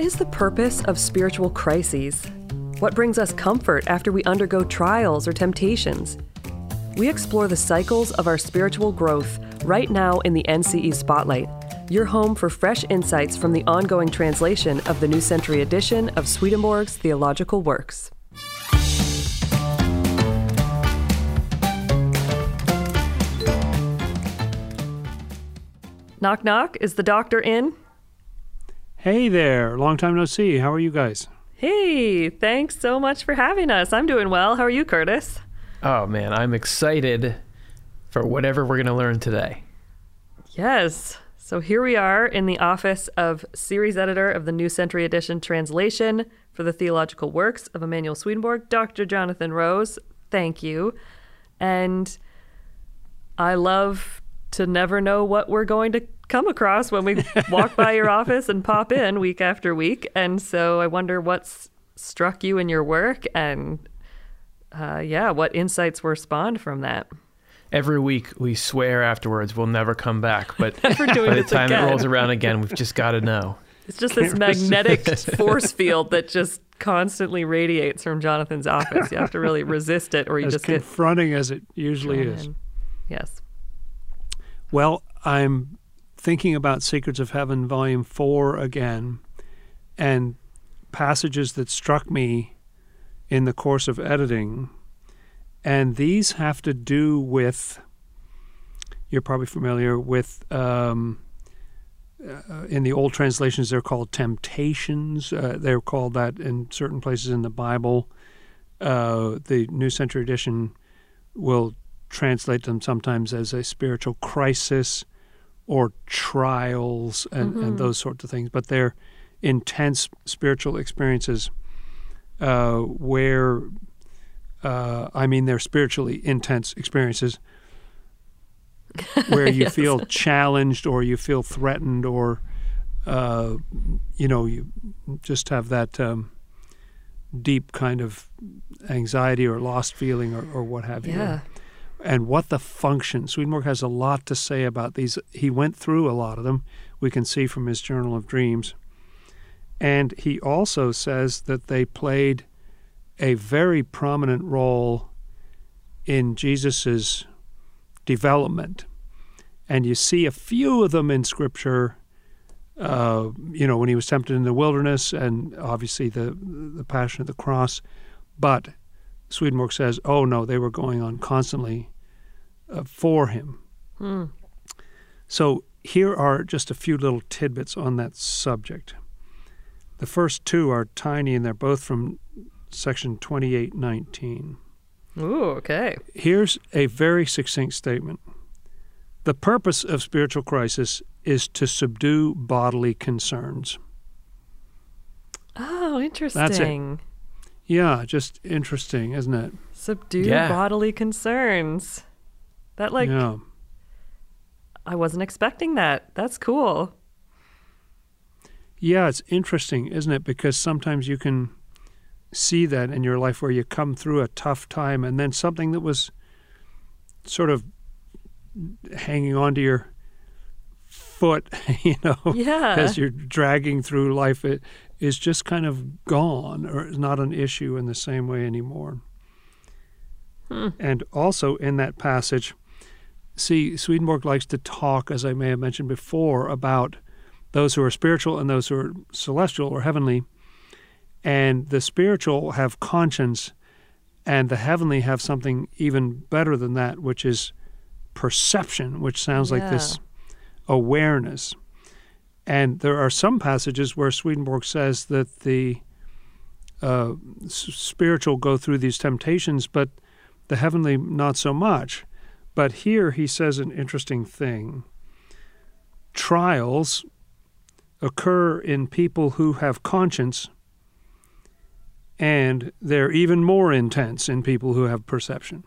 What is the purpose of spiritual crises? What brings us comfort after we undergo trials or temptations? We explore the cycles of our spiritual growth right now in the NCE Spotlight, your home for fresh insights from the ongoing translation of the New Century edition of Swedenborg's Theological Works. Knock, knock. Is the doctor in? Hey there. Long time no see. How are you guys? Hey, thanks so much for having us. I'm doing well. How are you, Curtis? Oh, man. I'm excited for whatever we're going to learn today. Yes. So here we are in the office of series editor of the New Century Edition translation for the theological works of Emanuel Swedenborg, Dr. Jonathan Rose. Thank you. And I love to never know what we're going to come across when we walk by your office and pop in week after week. And so I wonder what's struck you in your work and, uh, yeah, what insights were spawned from that. Every week we swear afterwards we'll never come back, but by the time again. it rolls around again, we've just got to know. It's just this magnetic force field that just constantly radiates from Jonathan's office. You have to really resist it, or you As just get confronting as it usually is. Yes. Well, I'm thinking about Secrets of Heaven, Volume 4 again, and passages that struck me in the course of editing. And these have to do with, you're probably familiar with, um, uh, in the old translations, they're called temptations. Uh, they're called that in certain places in the Bible. Uh, the New Century Edition will translate them sometimes as a spiritual crisis or trials and, and those sorts of things. But they're intense spiritual experiences uh, where, uh, I mean, they're spiritually intense experiences where you Yes. feel challenged or you feel threatened or, uh, you know, you just have that um, deep kind of anxiety or lost feeling or, or what have you Yeah. And what the function. Swedenborg has a lot to say about these. He went through a lot of them. We can see from his Journal of Dreams. And he also says that they played a very prominent role in Jesus's development. And you see a few of them in Scripture. Uh, you know, when he was tempted in the wilderness, and obviously the the Passion of the Cross. But Swedenborg says, "Oh no, they were going on constantly uh, for him." Hmm. So here are just a few little tidbits on that subject. The first two are tiny, and they're both from section twenty-eight nineteen. Ooh, okay. Here's a very succinct statement. The purpose of spiritual crisis is to subdue bodily concerns. Oh, interesting. Yeah, just interesting, isn't it? Subdue Yeah. bodily concerns. That like yeah. I wasn't expecting that. That's cool. Yeah, it's interesting, isn't it? Because sometimes you can see that in your life where you come through a tough time and then something that was sort of hanging onto your foot, you know, Yeah. as you're dragging through life, it is just kind of gone or is not an issue in the same way anymore. Hmm. And also in that passage, see, Swedenborg likes to talk, as I may have mentioned before, about those who are spiritual and those who are celestial or heavenly. And the spiritual have conscience, and the heavenly have something even better than that, which is perception, which sounds like this awareness. And there are some passages where Swedenborg says that the uh, spiritual go through these temptations, but the heavenly not so much. But here he says an interesting thing. Trials occur in people who have conscience, and they're even more intense in people who have perception.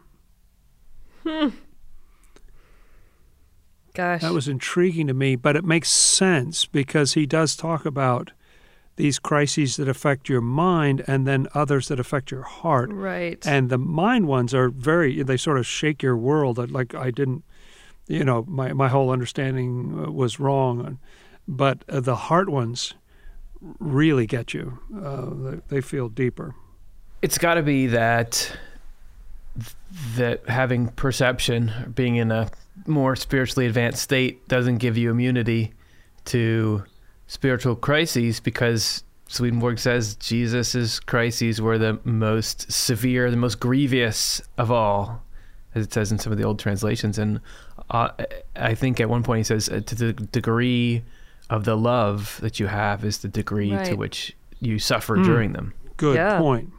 Gosh. That was intriguing to me, but it makes sense because he does talk about these crises that affect your mind and then others that affect your heart. right. And the mind ones are very, they sort of shake your world. Like I didn't, you know, my, my whole understanding uh, was wrong. But uh, the heart ones really get you. Uh, they, they feel deeper. It's got to be that that having perception, being in a more spiritually advanced state, doesn't give you immunity to spiritual crises because Swedenborg says Jesus' crises were the most severe, the most grievous of all, as it says in some of the old translations. And uh, I think at one point he says, uh, to the degree of the love that you have is the degree Right. to which you suffer Mm. during them. Good Yeah. point.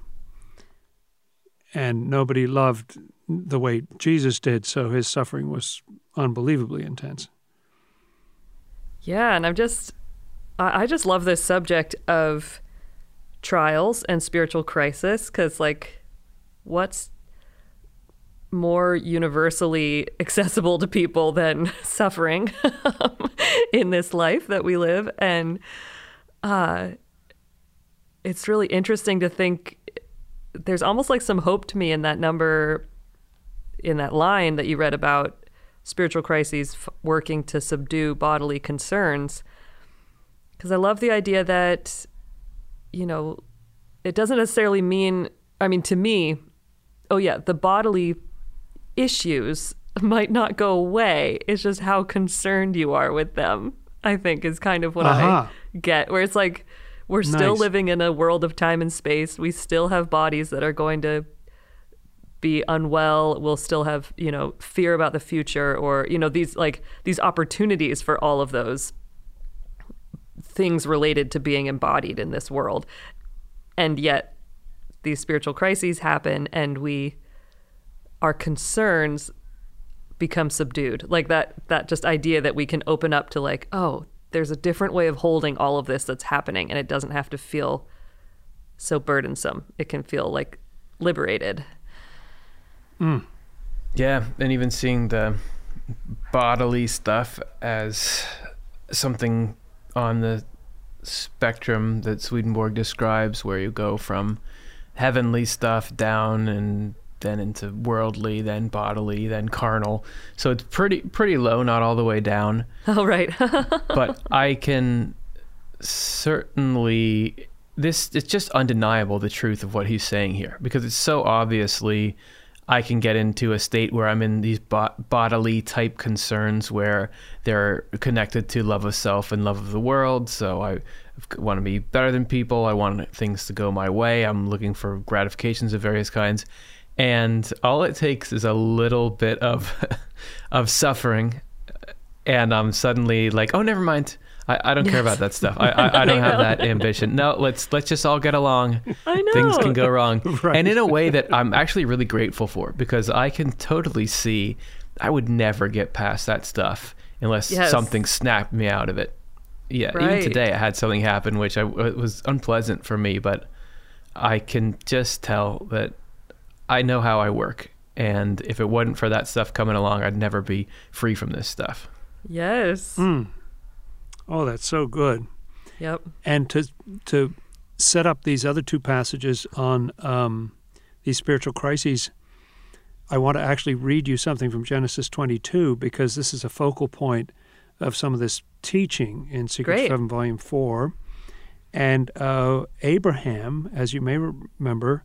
And nobody loved the way Jesus did, so his suffering was unbelievably intense. Yeah, and I'm just, I just love this subject of trials and spiritual crisis because, like, what's more universally accessible to people than suffering in this life that we live? And uh, it's really interesting to think there's almost like some hope to me in that number, in that line that you read about spiritual crises f- working to subdue bodily concerns. Because I love the idea that, you know, it doesn't necessarily mean, I mean, to me, oh, yeah, the bodily issues might not go away. It's just how concerned you are with them, I think, is kind of what Aha. I uh-huh. get. Where it's like, we're still living in a world of time and space. We still have bodies that are going to be unwell we'll still have you know fear about the future or you know these like these opportunities for all of those things related to being embodied in this world. And yet these spiritual crises happen and we our concerns become subdued. Like that that just idea that we can open up to like oh there's a different way of holding all of this that's happening and it doesn't have to feel so burdensome. It can feel like liberated Mm. Yeah, and even seeing the bodily stuff as something on the spectrum that Swedenborg describes, where you go from heavenly stuff down and then into worldly, then bodily, then carnal. So it's pretty pretty low, not all the way down. all right but I can certainly this it's just undeniable the truth of what he's saying here because it's so obviously I can get into a state where I'm in these bo- bodily type concerns where they're connected to love of self and love of the world. So I want to be better than people. I want things to go my way. I'm looking for gratifications of various kinds. And all it takes is a little bit of of suffering and I'm suddenly like, oh, never mind. I, I don't care about that stuff. I, I, I don't have that ambition. No, let's let's just all get along. I know. Things can go wrong, Right. and in a way that I'm actually really grateful for because I can totally see I would never get past that stuff unless Yes. something snapped me out of it. Yeah, Right. even today I had something happen which I, it was unpleasant for me, but I can just tell that I know how I work, and if it wasn't for that stuff coming along, I'd never be free from this stuff. Yes. Mm. Oh, that's so good. Yep. And to to set up these other two passages on um, these spiritual crises, I want to actually read you something from Genesis 22 because this is a focal point of some of this teaching in Secrets Great. of Heaven, Volume 4. And uh, Abraham, as you may remember,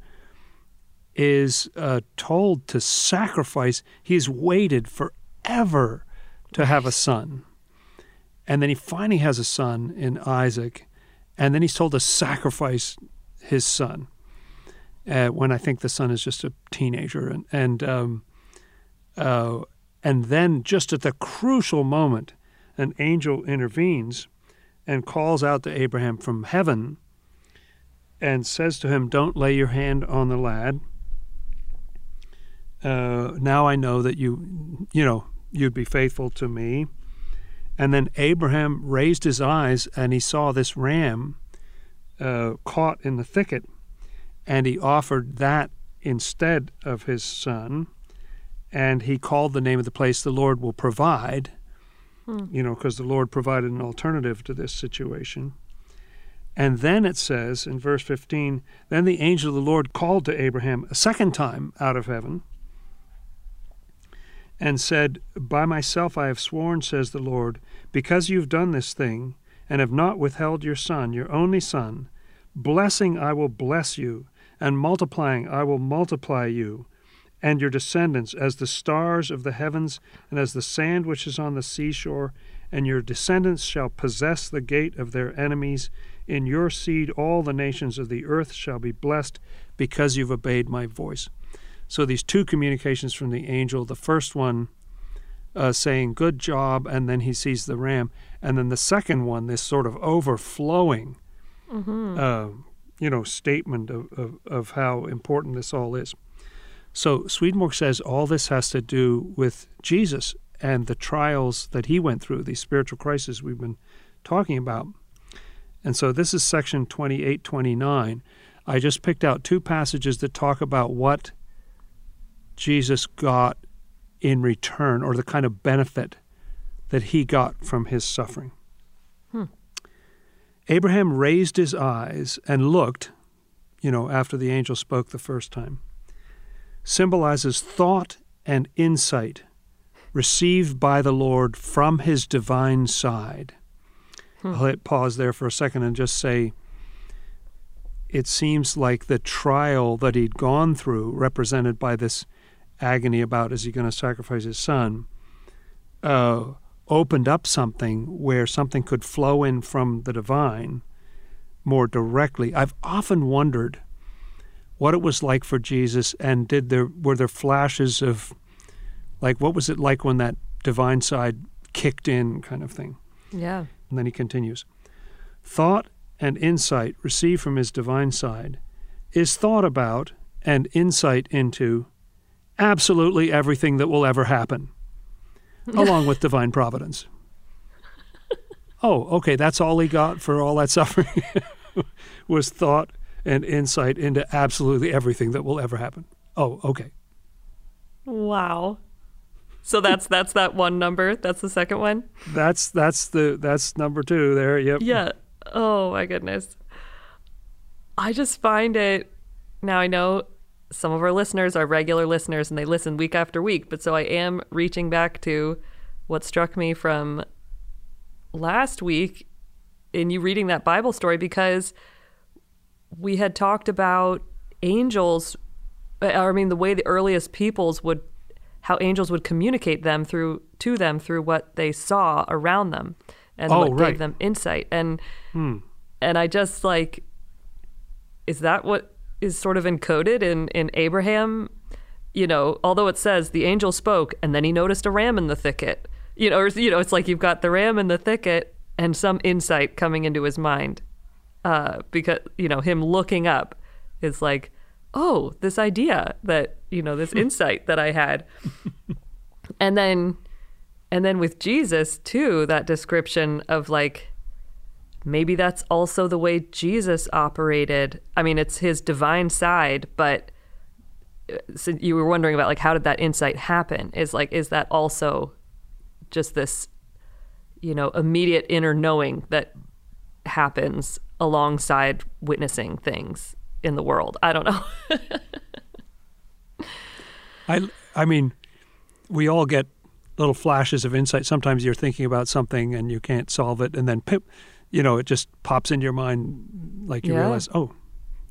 is uh, told to sacrifice. He's waited forever to have a son. And then he finally has a son in Isaac. And then he's told to sacrifice his son uh, when I think the son is just a teenager. And, and, um, uh, and then, just at the crucial moment, an angel intervenes and calls out to Abraham from heaven and says to him, Don't lay your hand on the lad. Uh, now I know that you, you know, you'd be faithful to me. And then Abraham raised his eyes and he saw this ram uh, caught in the thicket, and he offered that instead of his son. And he called the name of the place "The Lord Will Provide," you know, because the Lord provided an alternative to this situation. And then it says in verse 15 Then the angel of the Lord called to Abraham a second time out of heaven and said, By myself I have sworn, says the Lord, because you've done this thing, and have not withheld your Son, your only Son. Blessing I will bless you, and multiplying I will multiply you, and your descendants as the stars of the heavens, and as the sand which is on the seashore. And your descendants shall possess the gate of their enemies. In your seed all the nations of the earth shall be blessed, because you've obeyed my voice. So these two communications from the angel, the first one uh, saying, Good job, and then he sees the ram. And then the second one, this sort of overflowing, uh, you know, statement of, of, of how important this all is. So Swedenborg says all this has to do with Jesus and the trials that he went through, these spiritual crises we've been talking about. And so this is section 2829. I just picked out two passages that talk about what Jesus got in return or the kind of benefit that he got from his suffering. Hmm. Abraham raised his eyes and looked, you know, after the angel spoke the first time, symbolizes thought and insight received by the Lord from his divine side. Hmm. I'll hit pause there for a second and just say it seems like the trial that he'd gone through, represented by this agony about is he going to sacrifice his son, uh, opened up something where something could flow in from the divine more directly. I've often wondered what it was like for Jesus, and did there were there flashes of like what was it like when that divine side kicked in, kind of thing. Yeah. And then he continues Thought and insight received from his divine side is thought about and insight into absolutely everything that will ever happen, along with divine providence. Oh, okay, that's all he got for all that suffering was thought and insight into absolutely everything that will ever happen. Oh, okay. Wow. So that's that's that one number. That's the second one. That's that's the that's number 2 there. Yep. Yeah. Oh my goodness. I just find it now I know some of our listeners are regular listeners and they listen week after week, but so I am reaching back to what struck me from last week in you reading that Bible story because we had talked about angels uh, I mean the way the earliest peoples would how angels would communicate them through to them through what they saw around them and Oh, what right. gave them insight and Hmm. and I just like is that what is sort of encoded in in Abraham you know although it says the angel spoke and then he noticed a ram in the thicket. You know or you know it's like you've got the ram in the thicket and some insight coming into his mind uh because you know him looking up is like oh this idea that you know this insight that I had. And then and then with Jesus too that description of like maybe that's also the way Jesus operated. I mean, it's his divine side, but uh, so you were wondering about like how did that insight happen? Is like is that also just this you know immediate inner knowing that happens alongside witnessing things in the world? I don't know. I, I mean, we all get little flashes of insight. Sometimes you're thinking about something and you can't solve it, and then pip, you know, it just pops in your mind like you Yeah. realize, oh,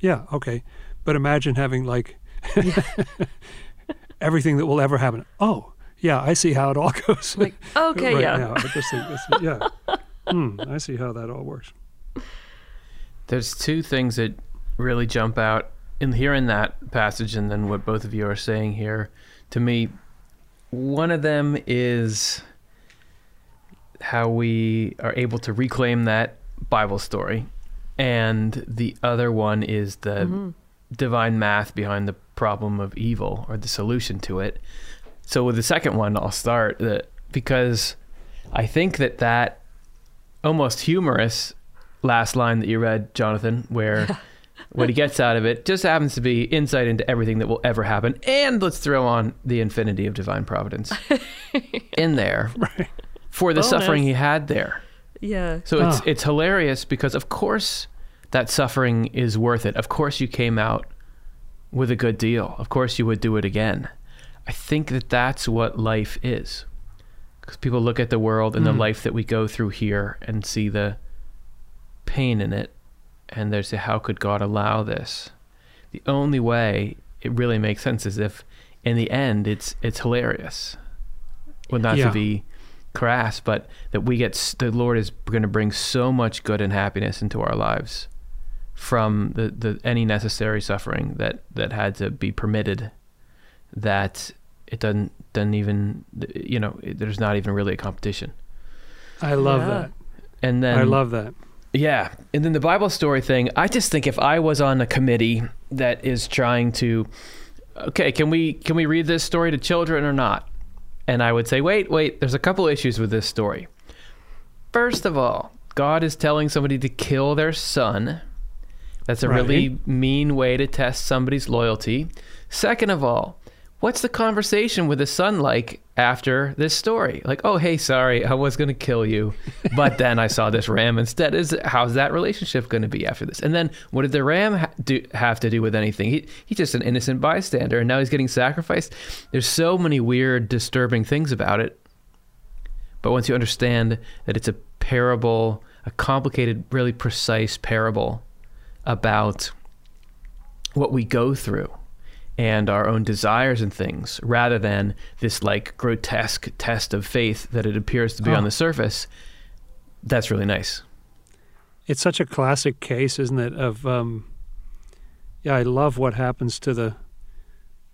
yeah, okay. But imagine having like everything that will ever happen. Oh, yeah, I see how it all goes. like okay, right yeah. now. I just think this, yeah. Hmm, I see how that all works. There's two things that really jump out in here in that passage, and then what both of you are saying here to me. One of them is how we are able to reclaim that Bible story, and the other one is the mm-hmm. divine math behind the problem of evil or the solution to it. So with the second one, I'll start that because I think that that almost humorous last line that you read, Jonathan, where what he gets out of it just happens to be insight into everything that will ever happen, and let's throw on the infinity of divine providence in there Right. For the Bonus. suffering he had there. Yeah. So it's it's hilarious because of course that suffering is worth it. Of course you came out with a good deal. Of course you would do it again. I think that that's what life is. Because people look at the world and the Mm. life that we go through here and see the pain in it, and they say, "How could God allow this?" The only way it really makes sense is if, in the end, it's it's hilarious. Well, not Yeah. to be crass, but that we get the Lord is going to bring so much good and happiness into our lives from the, the any necessary suffering that that had to be permitted that it doesn't doesn't even you know it, there's not even really a competition I love Yeah. that. and then I love that. yeah and then the bible story thing i just think if i was on a committee that is trying to okay can we can we read this story to children or not and i would say wait wait there's a couple issues with this story. First of all god is telling somebody to kill their son. That's a really mean way to test somebody's loyalty. Second of all what's the conversation with the son like after this story? Like oh hey sorry i was going to kill you but then i saw this ram instead. Is how's that relationship going to be after this? And then what did the ram ha- do, have to do with anything? He, he's just an innocent bystander and now he's getting sacrificed. There's so many weird disturbing things about it. But once you understand that it's a parable a complicated really precise parable about what we go through and our own desires and things rather than this like grotesque test of faith that it appears to be on Oh. the surface that's really nice It's such a classic case, isn't it? Of um, yeah, I love what happens to the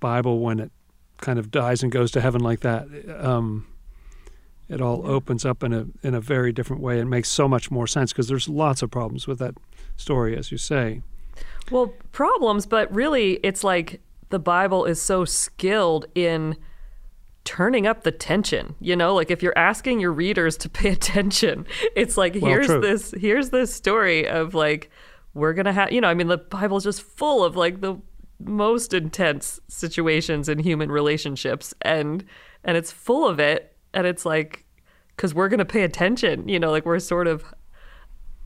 Bible when it kind of dies and goes to heaven like that. Um, it all opens up in a in a very different way. It makes so much more sense because there's lots of problems with that story, as you say. Well, problems, but really, it's like the Bible is so skilled in turning up the tension. You know, like if you're asking your readers to pay attention, it's like Well, here's true. this here's this story of like we're gonna have you know, I mean, the Bible's just full of like the most intense situations in human relationships, and and it's full of it, and it's like because we're gonna pay attention. You know, like we're sort of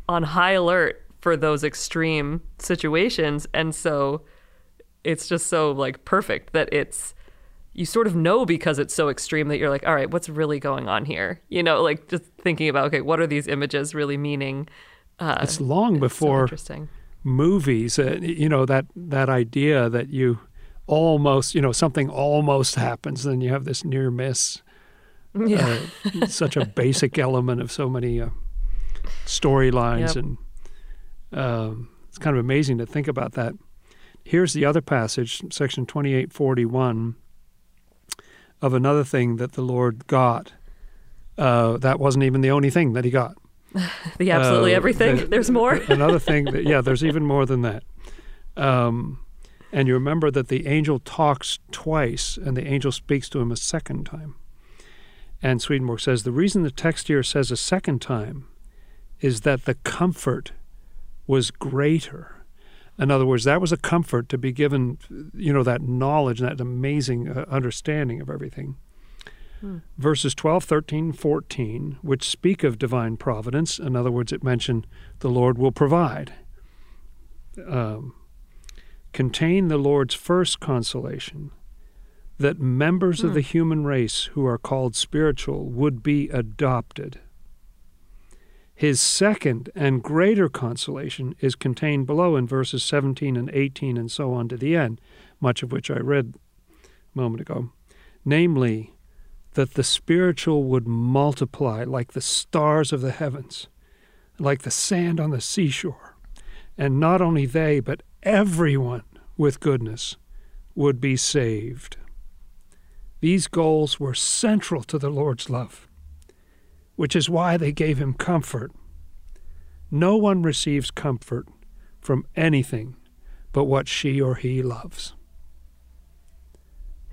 on high alert for those extreme situations and so it's just so like perfect that it's you sort of know because it's so extreme that you're like all right what's really going on here you know like just thinking about okay what are these images really meaning uh, It's long so before interesting movies. Uh, you know that that idea that you almost you know something almost happens, then you have this near miss. yeah uh, such a basic element of so many uh, storylines, Yep. and um, it's kind of amazing to think about that. Here's the other passage, section twenty-eight forty-one, of another thing that the Lord got. Uh, that wasn't even the only thing that He got. the absolutely uh, everything the- there's more Another thing that yeah, there's even more than that. Um, and you remember that the angel talks twice, and the angel speaks to him a second time. And Swedenborg says the reason the text here says a second time is that the comfort was greater. In other words, that was a comfort to be given, you know, that knowledge, that amazing uh, understanding of everything. Verses 12, 13, 14, which speak of divine providence, in other words, it mentioned the Lord will provide, um, contain the Lord's first consolation that members of the human race who are called spiritual would be adopted. His second and greater consolation is contained below in verses 17 and 18 and so on to the end, much of which I read a moment ago. Namely, that the spiritual would multiply like the stars of the heavens, like the sand on the seashore. And not only they, but everyone with goodness would be saved. These goals were central to the Lord's love, which is why they gave him comfort. No one receives comfort from anything but what she or he loves.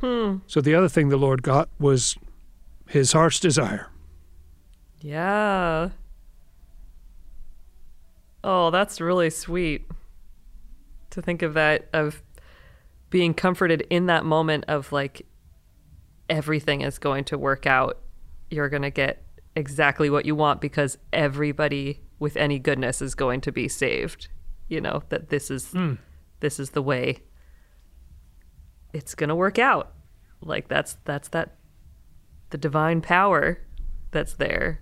hmm So the other thing the Lord got was his heart's desire. yeah oh that's really sweet to think of that of being comforted in that moment of like everything is going to work out you're going to get exactly what you want because everybody with any goodness is going to be saved. You know that this is hmm. this is the way it's going to work out. Like that's that's that the divine power that's there.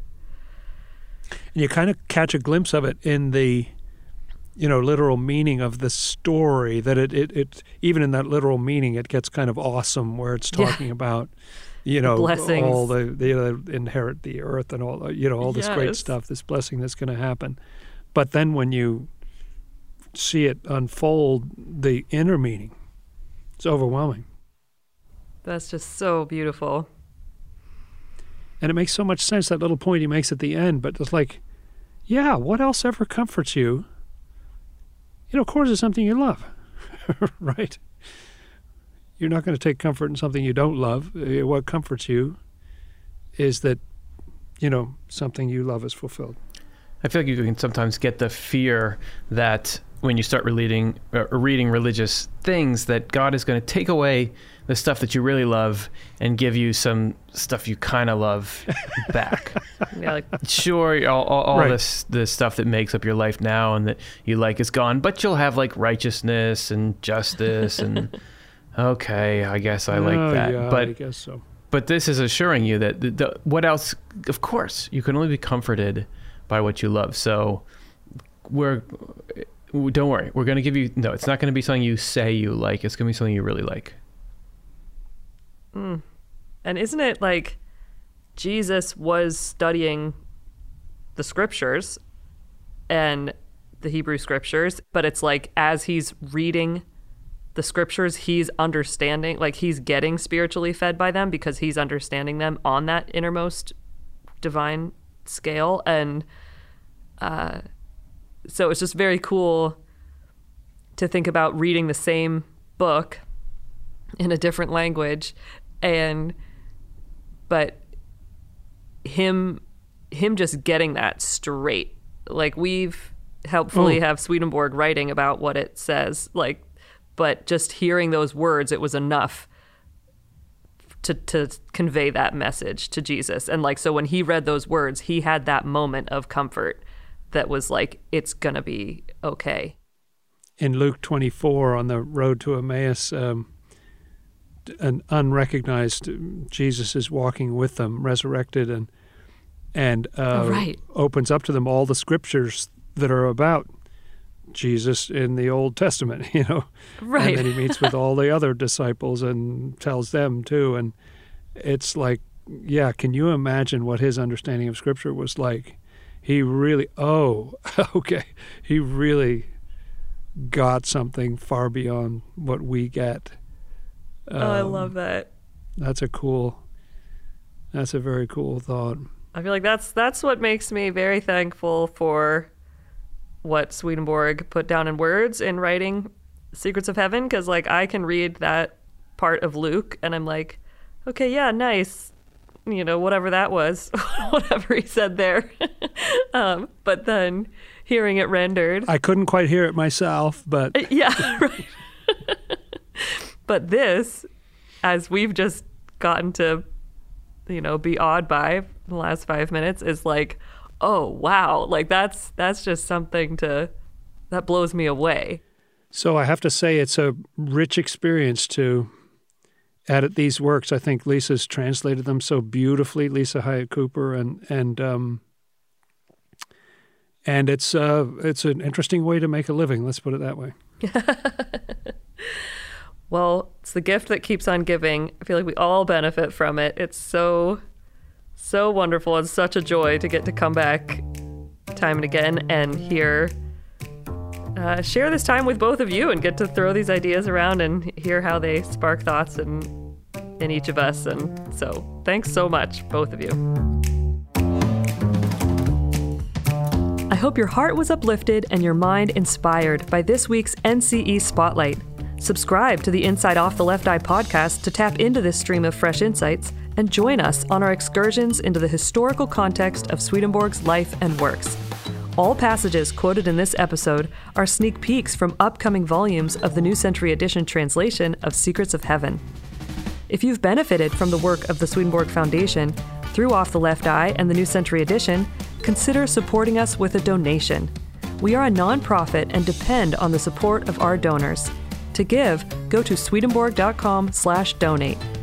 And you kind of catch a glimpse of it in the you know literal meaning of the story that it, it, it even in that literal meaning it gets kind of awesome where it's Yeah. talking about you know blessings. all the they inherit the earth and all you know all this great stuff this blessing that's going to happen. But then when you see it unfold the inner meaning it's overwhelming. That's just so beautiful. and it makes so much sense that little point he makes at the end but it's like yeah what else ever comforts you? You know of course it's something you love right you're not going to take comfort in something you don't love Uh, what comforts you is that you know something you love is fulfilled I feel like you can sometimes get the fear that when you start reading uh, reading religious things that God is going to take away the stuff that you really love and give you some stuff you kind of love back. Yeah, like sure, all, all, all Right. this the stuff that makes up your life now and that you like is gone, but you'll have like righteousness and justice and okay, I guess I like Oh, that. yeah, but i guess so. but this is assuring you that the, the, what else of course you can only be comforted by what you love. So we're don't worry we're going to give you no it's not going to be something you say you like it's going to be something you really like. Hmm. And isn't it like Jesus was studying the scriptures and the Hebrew scriptures, but it's like as he's reading the scriptures, he's understanding, like he's getting spiritually fed by them because he's understanding them on that innermost divine scale. And uh, so it's just very cool to think about reading the same book in a different language and but him him just getting that straight like we've helpfully Oh. have swedenborg writing about what it says like but just hearing those words it was enough to to convey that message to jesus. And like so when he read those words he had that moment of comfort that was like it's gonna be okay. In Luke 24 on the road to Emmaus, um, an unrecognized Jesus is walking with them, resurrected, and and uh, Oh, right. opens up to them all the scriptures that are about Jesus in the Old Testament. You know, right and then he meets with all the other disciples and tells them too, and it's like, yeah, can you imagine what his understanding of Scripture was like? He really, oh, okay, he really got something far beyond what we get. oh i Um, love that That's a cool. That's a very cool thought. I feel like that's that's what makes me very thankful for what Swedenborg put down in words in writing Secrets of Heaven because like I can read that part of Luke and I'm like, okay, yeah, nice. You know, whatever that was, whatever he said there. um, but then hearing it rendered, I couldn't quite hear it myself, but yeah, right. but this, as we've just gotten to, you know, be awed by the last five minutes, is like, oh wow, like that's that's just something to that blows me away. So I have to say, it's a rich experience to edit these works. I think Lisa's translated them so beautifully, Lisa Hyatt Cooper, and and um, and it's uh, it's an interesting way to make a living. Let's put it that way. Well, it's the gift that keeps on giving. I feel like we all benefit from it. It's so so wonderful. and such a joy to get to come back time and again and hear uh, share this time with both of you and get to throw these ideas around and hear how they spark thoughts in in each of us. And so, thanks so much, both of you. I hope your heart was uplifted and your mind inspired by this week's NCE Spotlight. Subscribe to the Inside Off the Left Eye podcast to tap into this stream of fresh insights and join us on our excursions into the historical context of Swedenborg's life and works. All passages quoted in this episode are sneak peeks from upcoming volumes of the New Century Edition translation of Secrets of Heaven. If you've benefited from the work of the Swedenborg Foundation through Off the Left Eye and the New Century Edition, consider supporting us with a donation. We are a nonprofit and depend on the support of our donors. To give, go to swedenborg.com/donate.